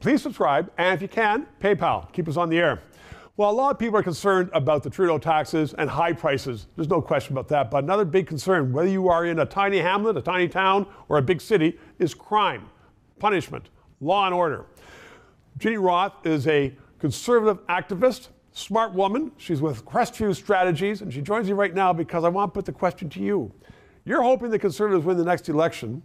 please subscribe. And if you can, PayPal. Keep us on the air. Well, a lot of people are concerned about the Trudeau taxes and high prices. There's no question about that. But another big concern, whether you are in a tiny hamlet, a tiny town, or a big city, is crime, punishment, law and order. Ginny Roth is a conservative activist, smart woman. She's with Crestview Strategies, and she joins me right now because I want to put the question to you. You're hoping the Conservatives win the next election.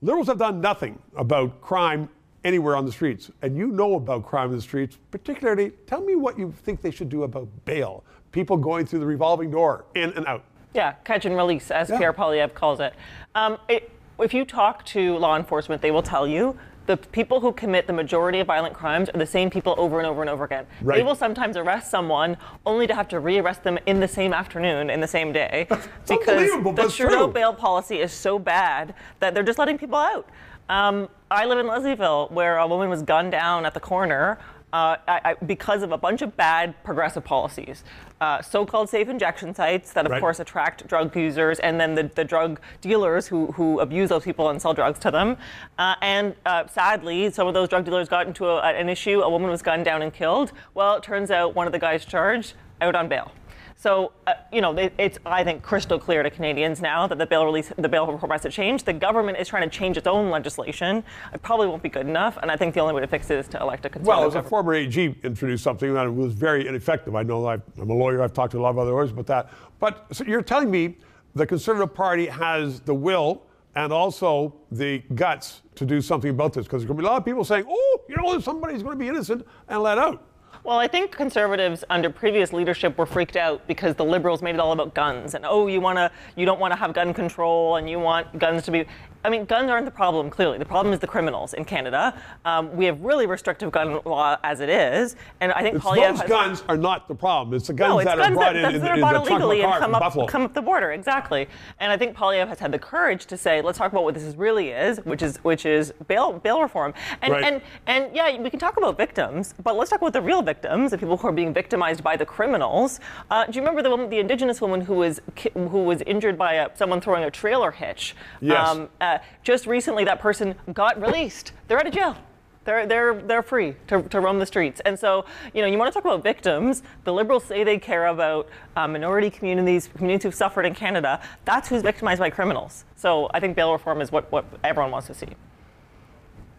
Liberals have done nothing about crime anywhere on the streets, and you know about crime in the streets, particularly, tell me what you think they should do about bail. People going through the revolving door, in and out. Yeah, catch and release, as Yeah. Pierre Poilievre calls it. Um, it. If you talk to law enforcement, they will tell you the people who commit the majority of violent crimes are the same people over and over and over again. They will sometimes arrest someone only to have to rearrest them in the same afternoon, in the same day, because unbelievable, the true. bail policy is so bad that they're just letting people out. Um, I live in Leslieville, where a woman was gunned down at the corner uh, I, I, because of a bunch of bad progressive policies. Uh, so-called safe injection sites that, of Right. course, attract drug users, and then the, the drug dealers who, who abuse those people and sell drugs to them. Uh, and uh, sadly, some of those drug dealers got into a, an issue. A woman was gunned down and killed. Well, it turns out one of the guys charged out on bail. So, uh, you know, it, it's I think crystal clear to Canadians now that the bail release, the bail reform has to change. The government is trying to change its own legislation. It probably won't be good enough, and I think the only way to fix it is to elect a conservative. Well, as a former AG introduced something that was very ineffective. I know I've, I'm a lawyer, I've talked to a lot of other lawyers about that. But so you're telling me the Conservative Party has the will and also the guts to do something about this? Because there's going to be a lot of people saying, oh, you know, somebody's going to be innocent and let out. Well, I think conservatives under previous leadership were freaked out because the liberals made it all about guns and oh, you want to, you don't want to have gun control and you want guns to be. I mean, guns aren't the problem. Clearly, the problem is the criminals in Canada. Um, we have really restrictive gun law as it is, and I think It's Poilievre those has, guns are not the problem. It's the guns no, it's that guns are brought that, in in, that are in bought the trunk illegally and come up, come up the border. Exactly. And I think Poilievre has had the courage to say, let's talk about what this really is, which is which is bail bail reform. And Right. and and yeah, we can talk about victims, but let's talk about the real victims, the people who are being victimized by the criminals. Uh, do you remember the woman, the indigenous woman who was who was injured by a, someone throwing a trailer hitch? Yes. Uh, just recently, that person got released. They're out of jail. They're, they're, they're free to, to roam the streets. And so, you know, you want to talk about victims. The Liberals say they care about uh, minority communities, communities who've suffered in Canada. That's who's victimized by criminals. So I think bail reform is what, what everyone wants to see.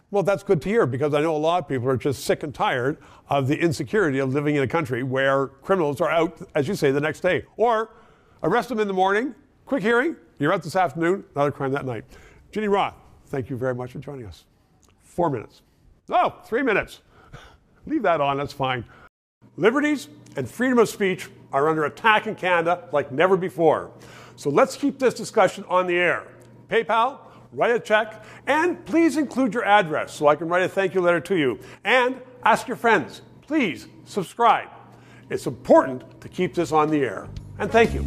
Well, that's good to hear because I know a lot of people are just sick and tired of the insecurity of living in a country where criminals are out, as you say, the next day. Or arrest them in the morning, quick hearing, you're out this afternoon, another crime that night. Ginny Roth, thank you very much for joining us. Four minutes. No, three minutes. Leave that on, that's fine. Liberties and freedom of speech are under attack in Canada like never before. So let's keep this discussion on the air. PayPal, write a check, and please include your address so I can write a thank you letter to you. And ask your friends, please subscribe. It's important to keep this on the air. And thank you.